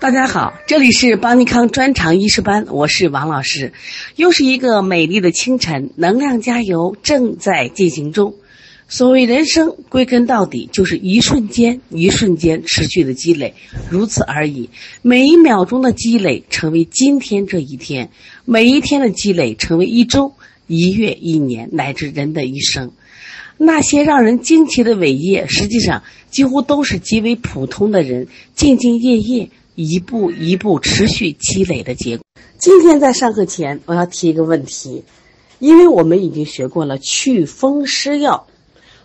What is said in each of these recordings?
大家好，这里是邦尼康专长医师班，我是王老师。又是一个美丽的清晨，能量加油正在进行中。所谓人生，归根到底就是一瞬间，一瞬间持续的积累，如此而已。每一秒钟的积累，成为今天这一天；每一天的积累，成为一周、一月、一年，乃至人的一生。那些让人惊奇的伟业，实际上几乎都是极为普通的人兢兢业业。一步一步持续积累的结果。今天在上课前，我要提一个问题，因为我们已经学过了祛风湿药、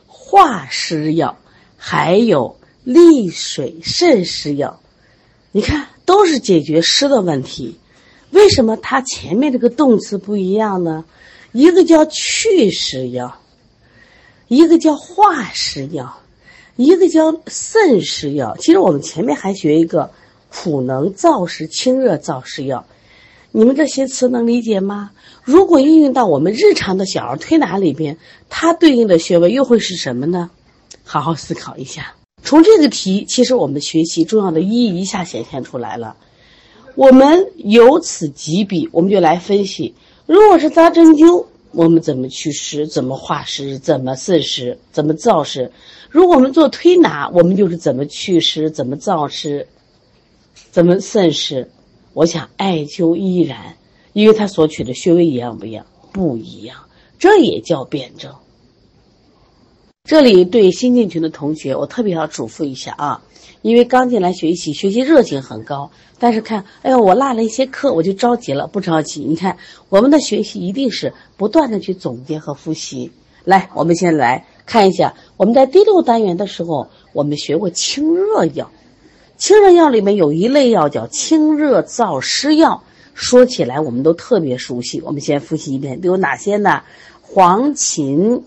化湿药，还有利水渗湿药，你看都是解决湿的问题。为什么它前面这个动词不一样呢？一个叫祛湿药，一个叫化湿药，一个叫渗湿药。其实我们前面还学一个。苦能燥湿、清热燥湿药，你们这些词能理解吗？如果应用到我们日常的小儿推拿里边，它对应的穴位又会是什么呢？好好思考一下。从这个题，其实我们学习重要的意义一下显现出来了。我们由此及彼，我们就来分析：如果是扎针灸，我们怎么祛湿？怎么化湿？怎么渗湿？怎么燥湿？如果我们做推拿，我们就是怎么祛湿？怎么燥湿？怎么渗湿？我想艾灸依然，因为它所取的穴位一样不一样？不一样，这也叫辩证。这里对新进群的同学，我特别要嘱咐一下啊，因为刚进来学习，学习热情很高，但是看，哎呦，我落了一些课，我就着急了。不着急，你看我们的学习一定是不断的去总结和复习。来，我们先来看一下，我们在第六单元的时候，我们学过清热药。清热药里面有一类药叫清热燥湿药，说起来我们都特别熟悉。我们先复习一遍，都有哪些呢？黄芩、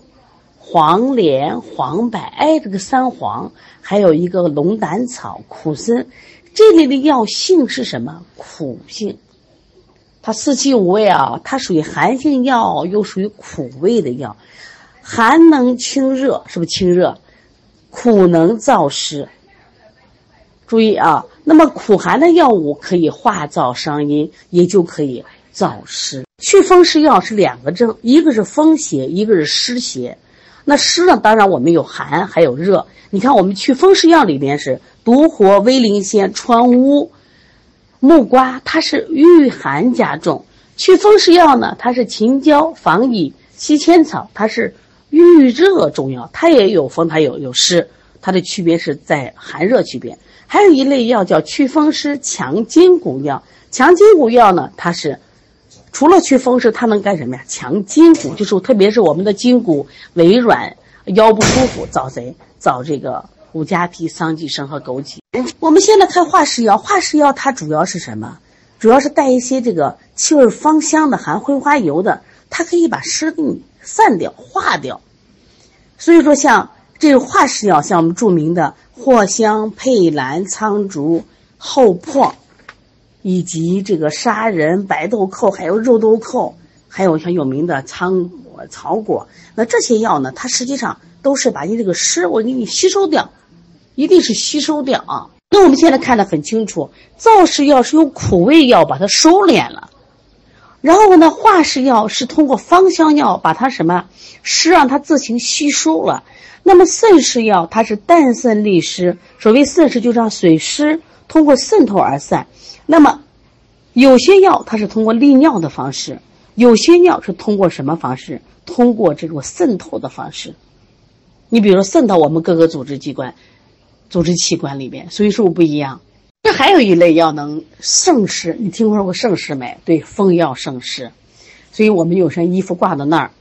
黄连、黄柏，哎，这个三黄，还有一个龙胆草、苦参，这类的药性是什么？苦性。它四气五味啊，它属于寒性药，又属于苦味的药。寒能清热，是不是清热？苦能燥湿。注意啊，那么苦寒的药物可以化燥伤阴，也就可以燥湿。祛风湿药是两个症，一个是风邪，一个是湿邪。那湿呢，当然我们有寒，还有热。你看，我们祛风湿药里边是独活、威灵仙、川乌、木瓜，它是御寒加重；祛风湿药呢，它是秦椒、防乙、西千草，它是御热中药，它也有风，它有有湿，它的区别是在寒热区别。还有一类药叫祛风湿强筋骨药，强筋骨药呢，它是除了祛风湿，它能干什么呀？强筋骨，就是特别是我们的筋骨微软、腰不舒服，找谁？找这个五加皮、桑寄生和枸杞。我们现在看化湿药，化湿药它主要是什么？主要是带一些这个气味芳香的，含挥发油的，它可以把湿给你散掉、化掉。所以说，像这个化湿药，像我们著名的。藿香、佩兰、苍竹、厚朴，以及这个砂仁、白豆蔻，还有肉豆蔻，还有像有名的苍、草果。那这些药呢，它实际上都是把你这个湿我给你吸收掉，一定是吸收掉啊。那我们现在看得很清楚，燥湿药是用苦味药把它收敛了，然后呢，化湿药是通过芳香药把它什么湿让它自行吸收了。那么渗湿药它是淡渗利湿，所谓渗湿就是让水湿通过渗透而散。那么有些药它是通过利尿的方式，有些药是通过什么方式？通过这种渗透的方式。你比如说渗到我们各个组织机关、组织器官里边，所以说不一样。这还有一类药能渗湿，你听说过渗湿没？对，风药渗湿。所以我们有身衣服挂到那儿，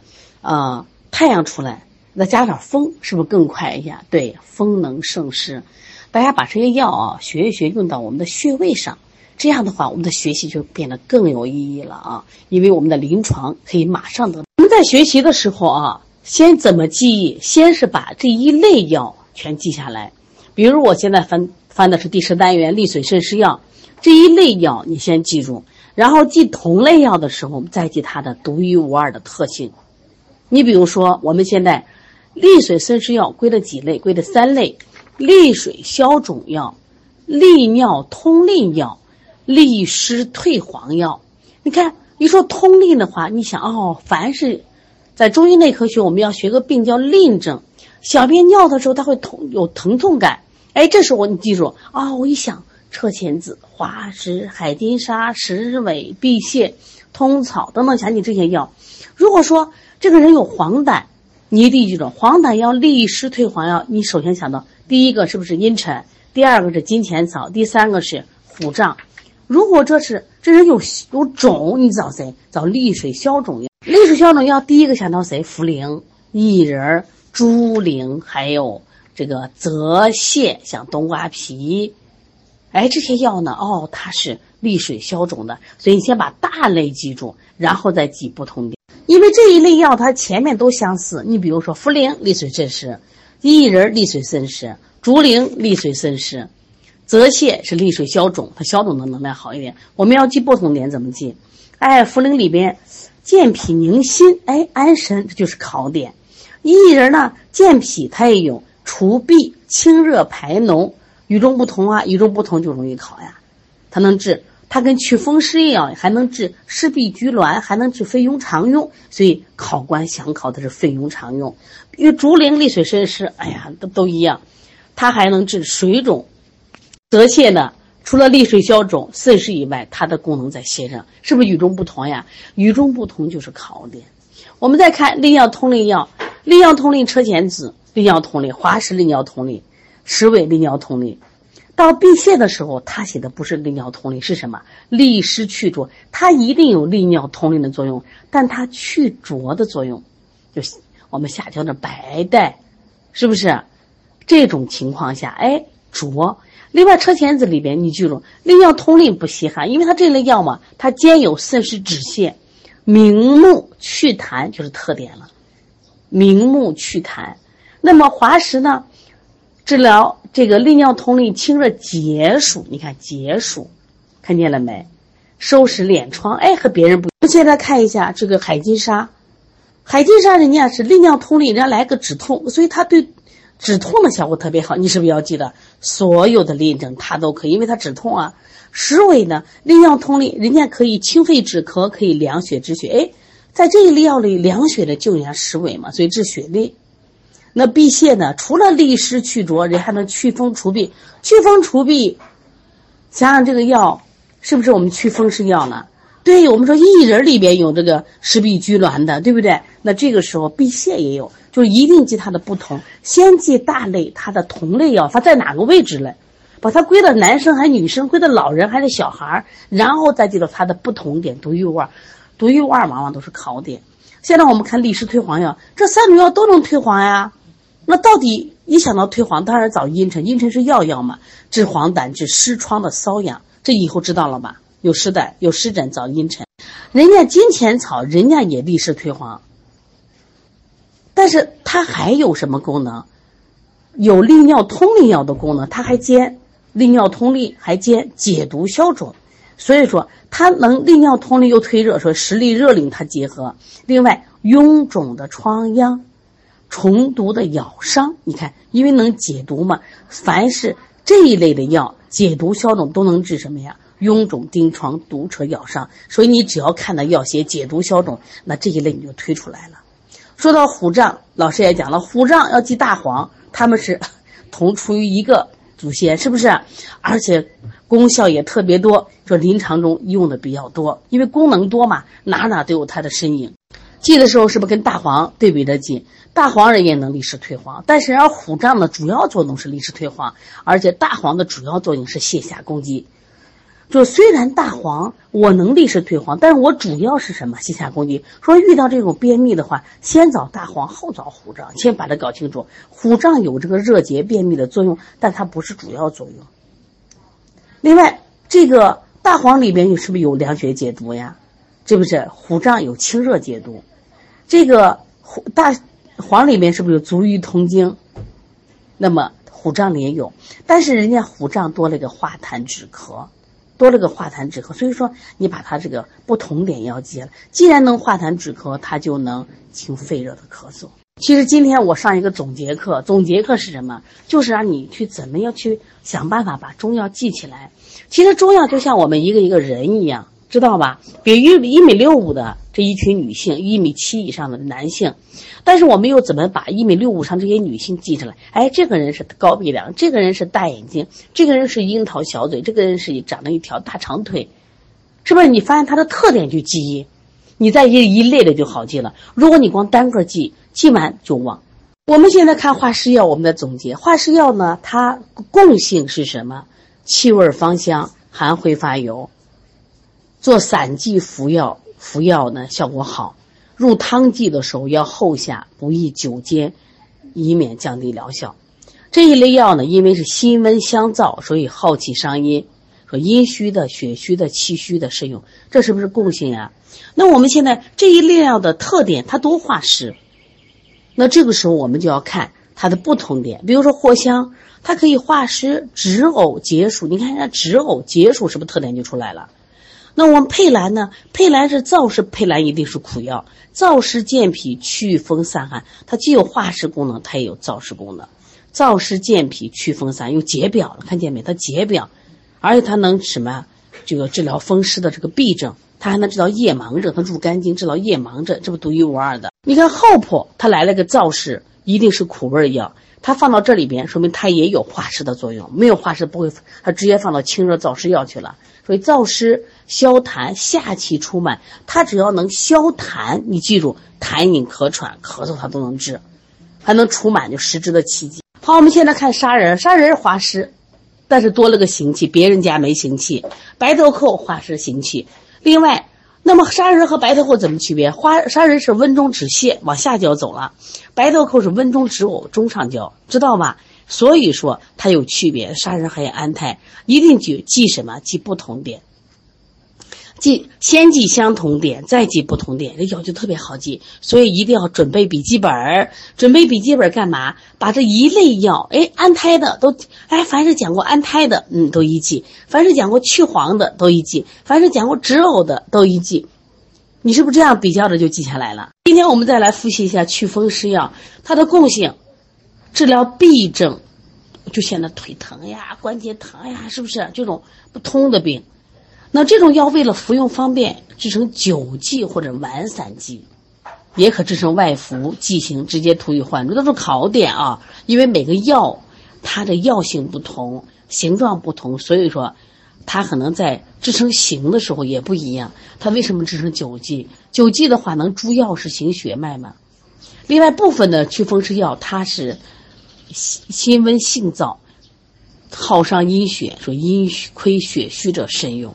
啊，太阳出来。再加点风，是不是更快一下？对，风能胜湿。大家把这些药啊学一学，用到我们的穴位上，这样的话，我们的学习就变得更有意义了啊！因为我们的临床可以马上得。我们在学习的时候啊，先怎么记忆？先是把这一类药全记下来。比如我现在翻翻的是第十单元利水渗湿药，这一类药你先记住，然后记同类药的时候，我们再记它的独一无二的特性。你比如说，我们现在。利水渗湿药归了几类？归了三类：利水消肿药、利尿通淋药、利湿退黄药。你看，一说通令的话，你想哦，凡是在中医内科学，我们要学个病叫令症。小便尿的时候，它会痛有疼痛感。哎，这时候你记住啊，我一想，车前子、滑石、海金沙、石韦、荜泻、通草等等，想起这些药。如果说这个人有黄疸，你一定记住，黄疸药利湿退黄药。你首先想到第一个是不是茵陈？第二个是金钱草，第三个是虎杖。如果这是这人有有肿，你找谁？找利水消肿药。利水消肿药第一个想到谁？茯苓、薏仁、猪苓，还有这个泽泻，像冬瓜皮。哎，这些药呢？哦，它是利水消肿的。所以你先把大类记住，然后再记不同点。因为这一类药它前面都相似。你比如说茯苓利水渗湿，薏仁利水渗湿。竹苓利水渗湿，泽泻是利水消肿，它消肿的能量好一点。我们要记不同点怎么记？哎，茯苓里边健脾宁心，哎，安神，这就是考点。薏仁呢，健脾，它也有除痹、清热排脓，与众不同啊，与众不同就容易考呀。它能治，它跟祛风湿一样，还能治湿痹拘挛，还能治肺痈常用。所以考官想考的是肺痈常用。因为竹苓利水渗湿，哎呀，都都一样。它还能治水肿，泽泻呢？除了利水消肿、渗湿以外，它的功能在泻上，是不是与众不同呀？与众不同就是考点。我们再看利尿通利药，利尿通利车前子、利尿通利滑石、利尿通利石韦、利尿通利。到闭泻的时候，它写的不是利尿通淋，是什么？利湿去浊，它一定有利尿通淋的作用，但它去浊的作用，就是我们下焦的白带，是不是？这种情况下，哎，浊。另外，车前子里边，你记住，利尿通淋不稀罕，因为它这类药嘛，它兼有渗湿止泻、明目祛痰，就是特点了。明目祛痰。那么滑石呢，治疗这个利尿通利清热解暑。你看解暑，看见了没？收拾脸疮，哎，和别人不。我们现在看一下这个海金沙，海金沙人家是利尿通利，人家来个止痛，所以它对。止痛的效果特别好，你是不是要记得所有的例证它都可以，因为它止痛啊。石韦呢，利尿通利，人家可以清肺止咳，可以凉血止血。哎，在这一类药里，凉血的就人家石韦嘛，所以治血痢。那辟邪呢，除了利湿去浊，人还能祛风除痹。祛风除痹，想想这个药是不是我们祛风湿药呢？对，我们说薏仁里边有这个湿痹拘挛的，对不对？那这个时候辟邪也有。就是一定记它的不同，先记大类，它的同类药它在哪个位置嘞？把它归到男生还是女生，归到老人还是小孩儿，然后再记到它的不同点，独一无二。独一无二往往都是考点。现在我们看利湿退黄药，这三种药都能退黄呀。那到底一想到退黄，当然找茵陈，茵陈是药药嘛，治黄疸、治湿疮的瘙痒，这以后知道了吧？有湿疹、有湿疹找茵陈。人家金钱草，人家也利湿退黄。但是它还有什么功能？有利尿通利药的功能，它还兼利尿通利，还兼解毒消肿。所以说，它能利尿通利又退热，说实力热令它结合。另外，臃肿的疮疡、虫毒的咬伤，你看，因为能解毒嘛，凡是这一类的药，解毒消肿都能治什么呀？臃肿、疔疮、毒蛇咬伤。所以你只要看到药写解毒消肿，那这一类你就推出来了。说到虎杖，老师也讲了，虎杖要记大黄，他们是同出于一个祖先，是不是？而且功效也特别多，说临床中用的比较多，因为功能多嘛，哪哪都有它的身影。记的时候是不是跟大黄对比着记？大黄人也能利湿退黄，但是而虎杖的主要作用是利湿退黄，而且大黄的主要作用是泻下攻击。就虽然大黄我能利湿退黄，但是我主要是什么？泻下攻击。说遇到这种便秘的话，先找大黄，后找虎杖，先把它搞清楚。虎杖有这个热结便秘的作用，但它不是主要作用。另外，这个大黄里边有是不是有凉血解毒呀？是不是虎杖有清热解毒。这个虎大黄里面是不是有足瘀通经？那么虎杖里也有，但是人家虎杖多了个化痰止咳。多了个化痰止咳，所以说你把它这个不同点要记了。既然能化痰止咳，它就能清肺热的咳嗽。其实今天我上一个总结课，总结课是什么？就是让你去怎么样去想办法把中药记起来。其实中药就像我们一个一个人一样，知道吧？比如一米六五的这一群女性，一米七以上的男性，但是我们又怎么把一米六五上这些女性记出来？哎，这个人是高鼻梁，这个人是大眼睛，这个人是樱桃小嘴，这个人是长了一条大长腿，是不是？你发现他的特点就记，你再一一类的就好记了。如果你光单个记，记完就忘。我们现在看化湿药，我们的总结，化湿药呢，它共性是什么？气味芳香，含挥发油。做散剂服药，服药呢效果好。入汤剂的时候要后下，不宜久煎，以免降低疗效。这一类药呢，因为是辛温香燥，所以耗气伤阴。说阴虚的、血虚的、气虚的适用，这是不是共性啊？那我们现在这一类药的特点，它都化湿。那这个时候我们就要看它的不同点，比如说藿香，它可以化湿止呕解暑。你看它止呕解暑是不是特点就出来了？那我们佩兰呢？佩兰是燥湿，佩兰一定是苦药，燥湿健脾、祛风散寒，它既有化湿功能，它也有燥湿功能。燥湿健脾、祛风散，又解表了，看见没？它解表，而且它能什么？这个治疗风湿的这个痹症。它还能治疗夜盲症，它入肝经治疗夜盲症，这不独一无二的。你看厚朴，它来了个燥湿，一定是苦味药。它放到这里边，说明它也有化湿的作用。没有化湿不会，它直接放到清热燥湿药去了。所以燥湿消痰、下气除满，它只要能消痰，你记住，痰饮咳喘、咳嗽它都能治，还能除满就实质的奇迹。好，我们现在看砂仁，砂仁化湿，但是多了个行气，别人家没行气。白豆蔻化湿行气。另外，那么砂仁和白豆蔻怎么区别？花砂仁是温中止泻，往下焦走了；白豆蔻是温中止呕，中上焦，知道吧？所以说它有区别。砂仁还有安胎，一定记记什么？记不同点。记先记相同点，再记不同点，这药就特别好记。所以一定要准备笔记本儿。准备笔记本干嘛？把这一类药，哎，安胎的都，哎，凡是讲过安胎的，嗯，都一记；凡是讲过去黄的，都一记；凡是讲过止呕的，都一记。你是不是这样比较着就记下来了？今天我们再来复习一下祛风湿药，它的共性，治疗痹症，就显得腿疼呀、关节疼呀，是不是这种不通的病？那这种药为了服用方便，制成酒剂或者丸散剂，也可制成外服剂型，直接涂于患处。都是考点啊，因为每个药它的药性不同，形状不同，所以说它可能在制成形的时候也不一样。它为什么制成酒剂？酒剂的话能助药是行血脉嘛？另外部分的祛风湿药，它是心温性燥，耗伤阴血，说阴亏血虚者慎用。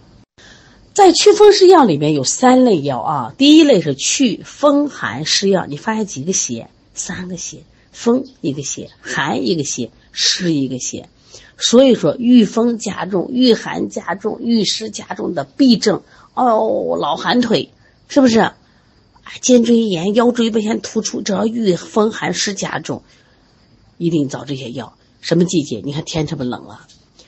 在祛风湿药里面有三类药啊，第一类是祛风寒湿药，你发现几个邪？三个邪，风一个邪，寒一个邪，湿一个邪。所以说，遇风加重、遇寒加重、遇湿加重的痹症，哦，老寒腿，是不是？肩椎炎、腰椎间盘突出，只要遇风寒湿加重，一定找这些药。什么季节？你看天这么冷了。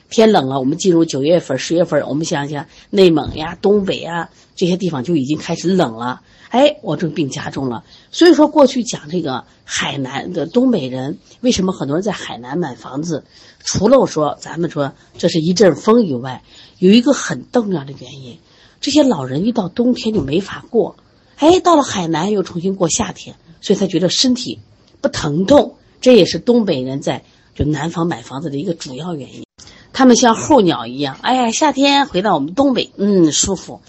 天冷了，我们进入九月份、十月份，我们想想内蒙呀、东北呀这些地方就已经开始冷了。哎，我这病加重了。所以说，过去讲这个海南的东北人，为什么很多人在海南买房子？除了我说咱们说这是一阵风以外，有一个很重要的原因，这些老人一到冬天就没法过。哎，到了海南又重新过夏天，所以他觉得身体不疼痛。这也是东北人在就南方买房子的一个主要原因。他们像候鸟一样，哎呀，夏天回到我们东北，嗯，舒服；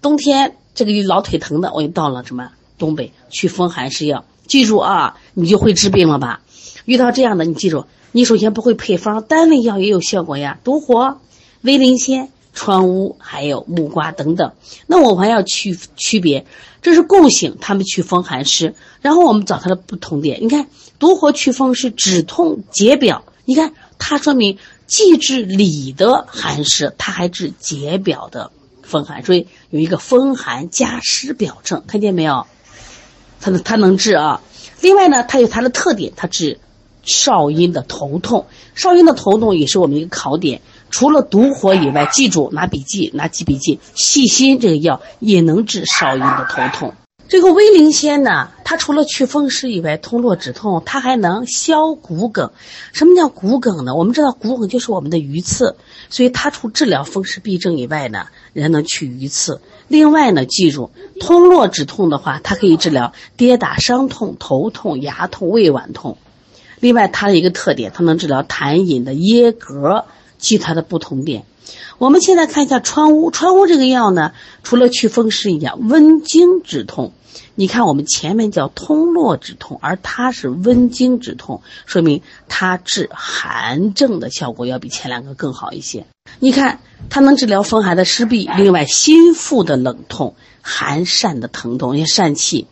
冬天这个老腿疼的，我又到了什么东北去风寒湿药。记住啊，你就会治病了吧？遇到这样的，你记住，你首先不会配方，单味药也有效果呀，独活、威灵仙、川乌还有木瓜等等。那我还要区区别，这是共性，他们祛风寒湿。然后我们找它的不同点，你看，独活祛风是止痛解表，你看它说明。既治里的寒湿，它还治解表的风寒，所以有一个风寒加湿表症，看见没有？它能它能治啊。另外呢，它有它的特点，它治少阴的头痛。少阴的头痛也是我们一个考点。除了毒火以外，记住拿笔记，拿记笔记。细心这个药也能治少阴的头痛。这个威灵仙呢，它除了祛风湿以外，通络止痛，它还能消骨梗。什么叫骨梗呢？我们知道骨梗就是我们的鱼刺，所以它除治疗风湿痹症以外呢，人能去鱼刺。另外呢，记住通络止痛的话，它可以治疗跌打伤痛、头痛、牙痛、胃脘痛。另外，它的一个特点，它能治疗痰饮的噎嗝，记它的不同点。我们现在看一下川乌，川乌这个药呢，除了祛风湿一样，温经止痛。你看我们前面叫通络止痛，而它是温经止痛，说明它治寒症的效果要比前两个更好一些。你看它能治疗风寒的湿痹，另外心腹的冷痛、寒疝的疼痛，因为疝气、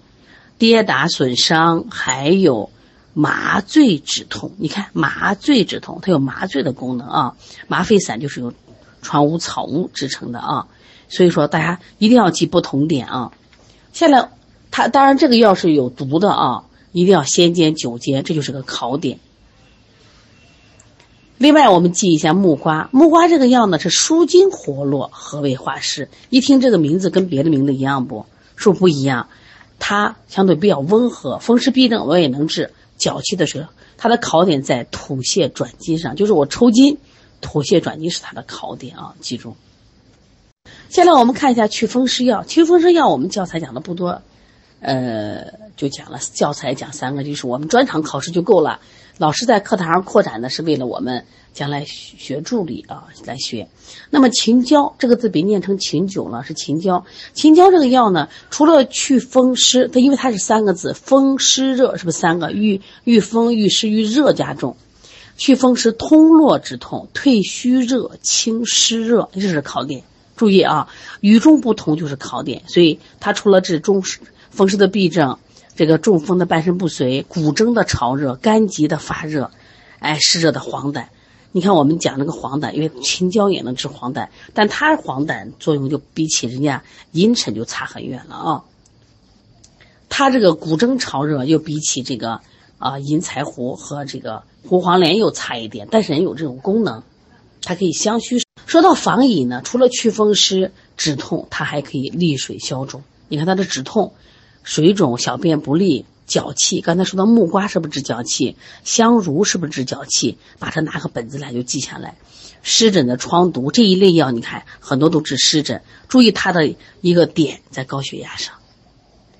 跌打损伤，还有麻醉止痛。你看麻醉止痛，它有麻醉的功能啊。麻沸散就是用川乌草木制成的啊，所以说大家一定要记不同点啊。下来。它当然这个药是有毒的啊，一定要先煎九煎，这就是个考点。另外，我们记一下木瓜，木瓜这个药呢是舒筋活络、和胃化湿。一听这个名字跟别的名字一样不？是不一样？它相对比较温和，风湿痹症我也能治。脚气的时候，它的考点在吐泻转筋上，就是我抽筋，吐泻转筋是它的考点啊，记住。现在我们看一下祛风湿药，祛风湿药我们教材讲的不多。呃，就讲了教材讲三个，就是我们专场考试就够了。老师在课堂上扩展呢是为了我们将来学助理啊来学。那么秦椒这个字别念成秦九了，是秦椒。秦椒这个药呢，除了祛风湿，它因为它是三个字，风湿热是不是三个？遇遇风遇湿遇热加重，祛风湿通络止痛，退虚热清湿热，这是考点。注意啊，与众不同就是考点。所以它除了治中。风湿的痹症，这个中风的半身不遂，骨蒸的潮热，肝急的发热，哎，湿热的黄疸。你看我们讲那个黄疸，因为青椒也能治黄疸，但它黄疸作用就比起人家茵陈就差很远了啊。它这个骨蒸潮热又比起这个啊银柴胡和这个胡黄连又差一点，但是人有这种功能，它可以相虚。说到防饮呢，除了祛风湿止痛，它还可以利水消肿。你看它的止痛。水肿、小便不利、脚气，刚才说的木瓜是不是治脚气？香茹是不是治脚气？把它拿个本子来就记下来。湿疹的疮毒这一类药，你看很多都治湿疹。注意它的一个点在高血压上，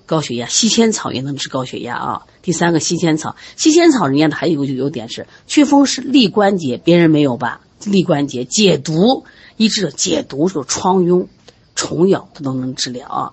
高血压西千草也能治高血压啊。第三个西仙草，西仙草人家的还有一个优点是祛风湿、利关节，别人没有吧？利关节解毒，一治解毒是疮痈、虫咬它都能治疗啊。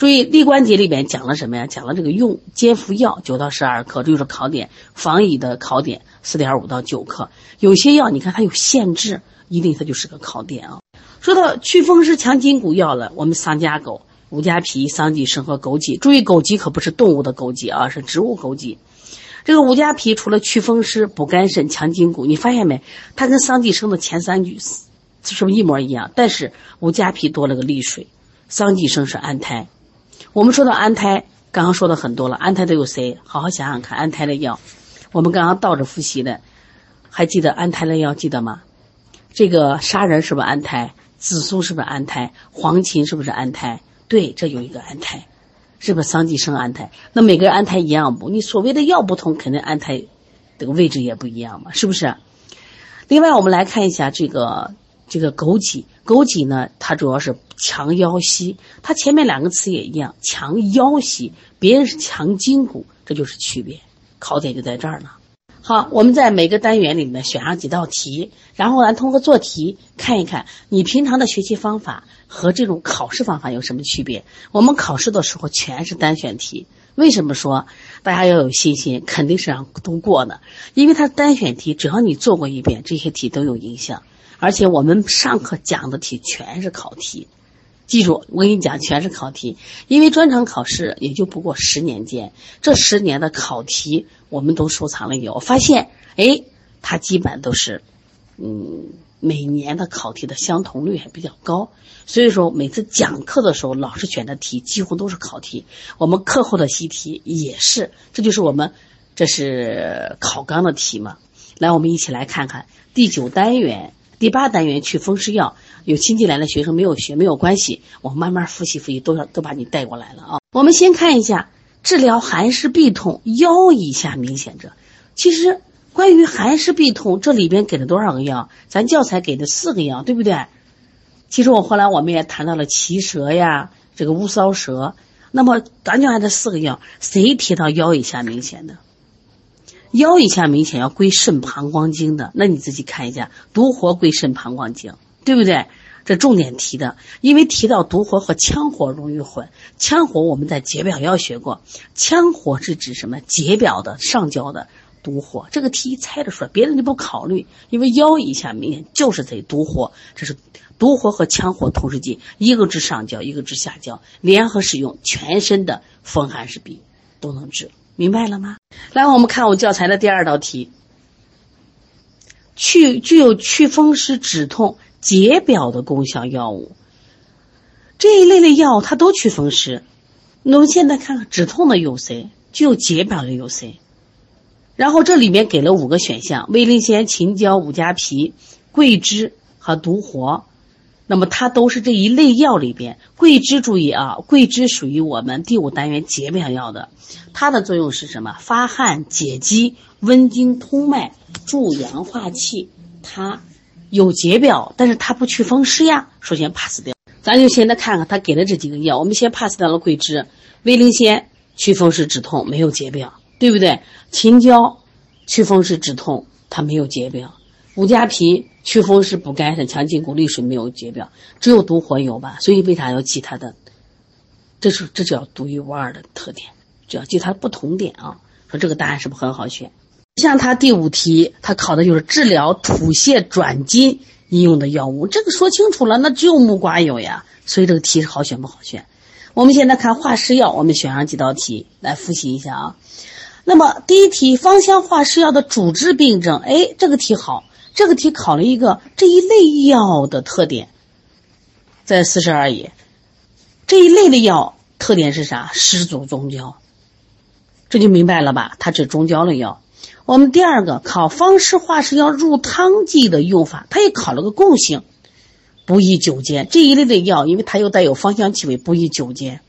注意，立关节里边讲了什么呀？讲了这个用煎服药九到十二克，这就是考点。防乙的考点四点五到九克。有些药你看它有限制，一定它就是个考点啊。说到祛风湿强筋骨药了，我们桑家狗、五加皮、桑寄生和枸杞。注意，枸杞可不是动物的枸杞啊，是植物枸杞。这个五加皮除了祛风湿、补肝肾、强筋骨，你发现没？它跟桑寄生的前三句是不是一模一样？但是五加皮多了个利水，桑寄生是安胎。我们说到安胎，刚刚说的很多了。安胎都有谁？好好想想看，安胎的药，我们刚刚倒着复习的，还记得安胎的药记得吗？这个砂仁是不是安胎？紫苏是不是安胎？黄芩是不是安胎？对，这有一个安胎，是不是桑寄生安胎？那每个人安胎一样不？你所谓的药不同，肯定安胎这个位置也不一样嘛，是不是？另外，我们来看一下这个。这个枸杞，枸杞呢，它主要是强腰膝，它前面两个词也一样，强腰膝，别人是强筋骨，这就是区别。考点就在这儿呢。好，我们在每个单元里面选上几道题，然后呢，通过做题看一看你平常的学习方法和这种考试方法有什么区别。我们考试的时候全是单选题，为什么说大家要有信心？肯定是让都过的，因为它单选题，只要你做过一遍，这些题都有影响。而且我们上课讲的题全是考题，记住，我跟你讲，全是考题。因为专场考试也就不过十年间，这十年的考题我们都收藏了有。发现，哎，它基本都是，嗯，每年的考题的相同率还比较高。所以说，每次讲课的时候，老师选的题几乎都是考题。我们课后的习题也是，这就是我们这是考纲的题嘛。来，我们一起来看看第九单元。第八单元去风湿药，有新进来的学生没有学没有关系，我慢慢复习复习，都要都把你带过来了啊。我们先看一下治疗寒湿痹痛腰以下明显者，其实关于寒湿痹痛，这里边给了多少个药？咱教材给的四个药，对不对？其实我后来我们也谈到了奇舌呀，这个乌梢舌。那么咱就按这四个药，谁提到腰以下明显的？腰以下明显要归肾膀胱经的，那你自己看一下，独活归肾膀胱经，对不对？这重点提的，因为提到独活和羌活容易混。羌活我们在解表药学过，羌活是指什么？解表的上焦的独活，这个题一猜得出来，别人就不考虑，因为腰以下明显就是得独活，这是。独活和羌活同时进，一个治上焦，一个治下焦，联合使用，全身的风寒湿痹都能治，明白了吗？来，我们看我教材的第二道题，去具有祛风湿、止痛、解表的功效药物，这一类的药它都祛风湿。那么现在看看止痛的有谁？具有解表的有谁？然后这里面给了五个选项：威灵仙、秦椒、五加皮、桂枝和独活。那么它都是这一类药里边，桂枝注意啊，桂枝属于我们第五单元解表药的，它的作用是什么？发汗解肌、温经通脉、助阳化气，它有解表，但是它不祛风湿呀。首先 pass 掉，咱就现在看看他给的这几个药，我们先 pass 掉了桂枝、威灵仙，祛风湿止痛，没有解表，对不对？秦椒，祛风湿止痛，它没有解表。五加皮祛风湿补肝肾强筋骨利水没有解表，只有独活有吧？所以为啥要记它的？这是这叫独一无二的特点，只要记它不同点啊。说这个答案是不是很好选？像它第五题，它考的就是治疗吐泻转筋应用的药物，这个说清楚了，那只有木瓜有呀。所以这个题是好选不好选？我们现在看化湿药，我们选上几道题来复习一下啊。那么第一题，芳香化湿药的主治病症，哎，这个题好。这个题考了一个这一类药的特点，在四十二页，这一类的药特点是啥？湿阻中焦，这就明白了吧？它指中焦的药。我们第二个考方式化湿药入汤剂的用法，它也考了个共性，不宜久煎。这一类的药，因为它又带有芳香气味，不宜久煎，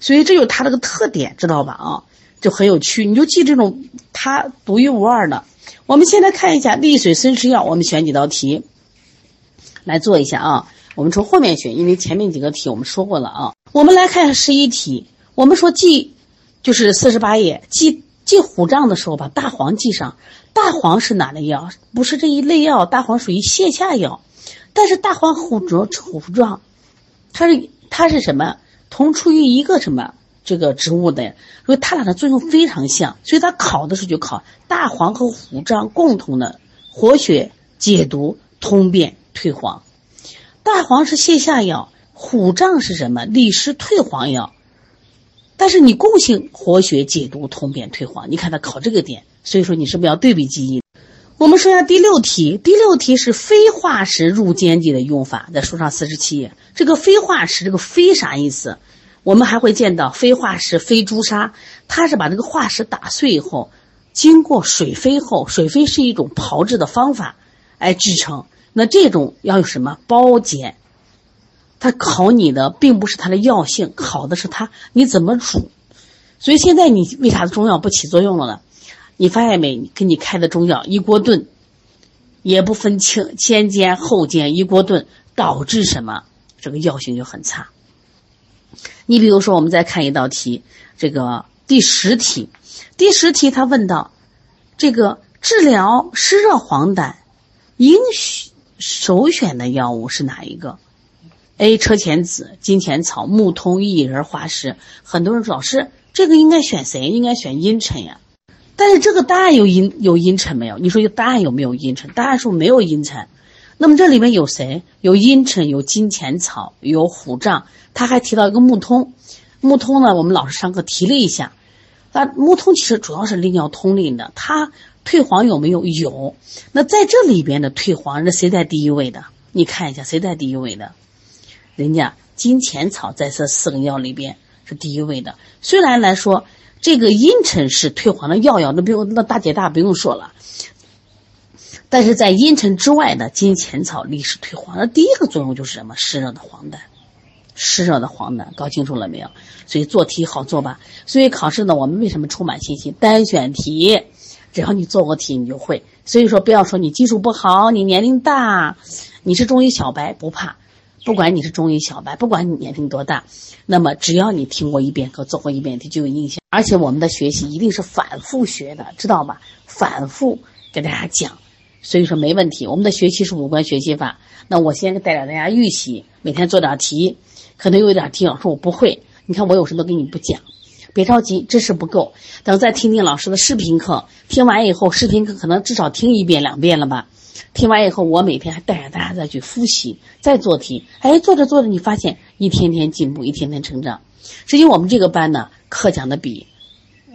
所以这就是它这个特点，知道吧？啊，就很有趣，你就记这种它独一无二的。我们先来看一下利水渗湿药，我们选几道题来做一下啊。我们从后面选，因为前面几个题我们说过了啊。我们来看十一题，我们说记就是四十八页记记虎胀的时候，把大黄记上。大黄是哪类药？不是这一类药，大黄属于泻下药。但是大黄虎浊虎壮，它是它是什么？同出于一个什么？这个植物的，所以它俩的作用非常像，所以它考的时候就考大黄和虎杖共同的活血解毒、通便退黄。大黄是泻下药，虎杖是什么？利湿退黄药。但是你共性活血解毒、通便退黄，你看它考这个点，所以说你是不是要对比记忆？我们说下第六题，第六题是非化石入煎剂的用法，在书上四十七页。这个非化石，这个非啥意思？我们还会见到非化石、非朱砂，它是把那个化石打碎以后，经过水飞后，水飞是一种炮制的方法，来制成。那这种要用什么包煎？它考你的并不是它的药性，考的是它你怎么煮。所以现在你为啥中药不起作用了呢？你发现没？给你开的中药一锅炖，也不分清先煎后煎，一锅炖导致什么？这个药性就很差。你比如说，我们再看一道题，这个第十题，第十题他问到，这个治疗湿热黄疸应首选的药物是哪一个？A. 车前子、金钱草、木通、薏仁、滑石。很多人说老师，这个应该选谁？应该选茵陈呀。但是这个答案有茵有茵陈没有？你说有答案有没有茵陈？答案说没有茵陈。那么这里面有谁？有茵陈，有金钱草，有虎杖。他还提到一个木通，木通呢，我们老师上课提了一下。那木通其实主要是利尿通淋的，它退黄有没有？有。那在这里边的退黄，那谁在第一位的？你看一下谁在第一位的？人家金钱草在这四个药里边是第一位的。虽然来说这个茵陈是退黄的药药，那不用那大姐大不用说了。但是在阴沉之外的金钱草利湿退黄，那第一个作用就是什么？湿热的黄疸，湿热的黄疸，搞清楚了没有？所以做题好做吧。所以考试呢，我们为什么充满信心？单选题，只要你做过题，你就会。所以说，不要说你基础不好，你年龄大，你是中医小白不怕。不管你是中医小白，不管你年龄多大，那么只要你听过一遍课，做过一遍题，就有印象。而且我们的学习一定是反复学的，知道吧？反复给大家讲，所以说没问题。我们的学习是五官学习法。那我先带着大家预习，每天做点题，可能有点题老师我不会，你看我有时都给你不讲，别着急，知识不够，等再听听老师的视频课，听完以后，视频课可能至少听一遍两遍了吧。听完以后，我每天还带着大家再去复习，再做题。哎，做着做着，你发现一天天进步，一天天成长。实际我们这个班呢，课讲的比，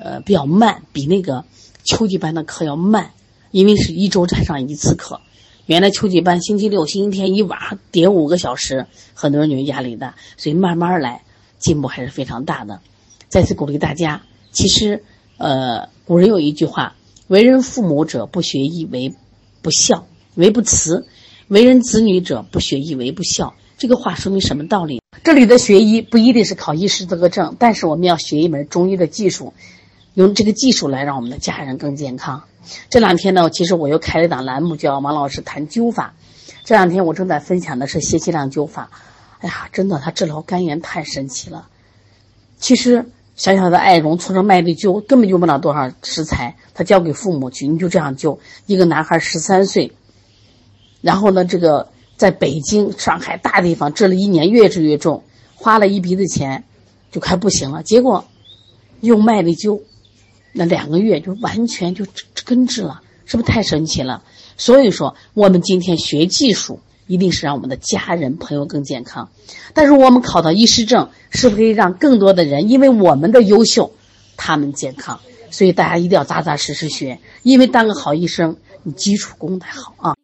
呃，比较慢，比那个秋季班的课要慢，因为是一周才上一次课。原来秋季班星期六、星期天一晚上点五个小时，很多人觉得压力大，所以慢慢来，进步还是非常大的。再次鼓励大家，其实，呃，古人有一句话：“为人父母者，不学医为不孝。”为不慈，为人子女者不学医为不孝。这个话说明什么道理？这里的学医不一定是考医师资格证，但是我们要学一门中医的技术，用这个技术来让我们的家人更健康。这两天呢，其实我又开了一档栏目，叫王老师谈灸法。这两天我正在分享的是谢其亮灸法。哎呀，真的，他治疗肝炎太神奇了。其实小小的艾绒搓成麦粒灸，根本用不了多少食材，他交给父母去，你就这样灸。一个男孩十三岁。然后呢，这个在北京、上海大地方治了一年，越治越重，花了一鼻子钱，就快不行了。结果用麦粒灸，那两个月就完全就根治了，是不是太神奇了？所以说，我们今天学技术，一定是让我们的家人朋友更健康。但是我们考到医师证，是不是可以让更多的人因为我们的优秀，他们健康？所以大家一定要扎扎实实学，因为当个好医生，你基础功得好啊。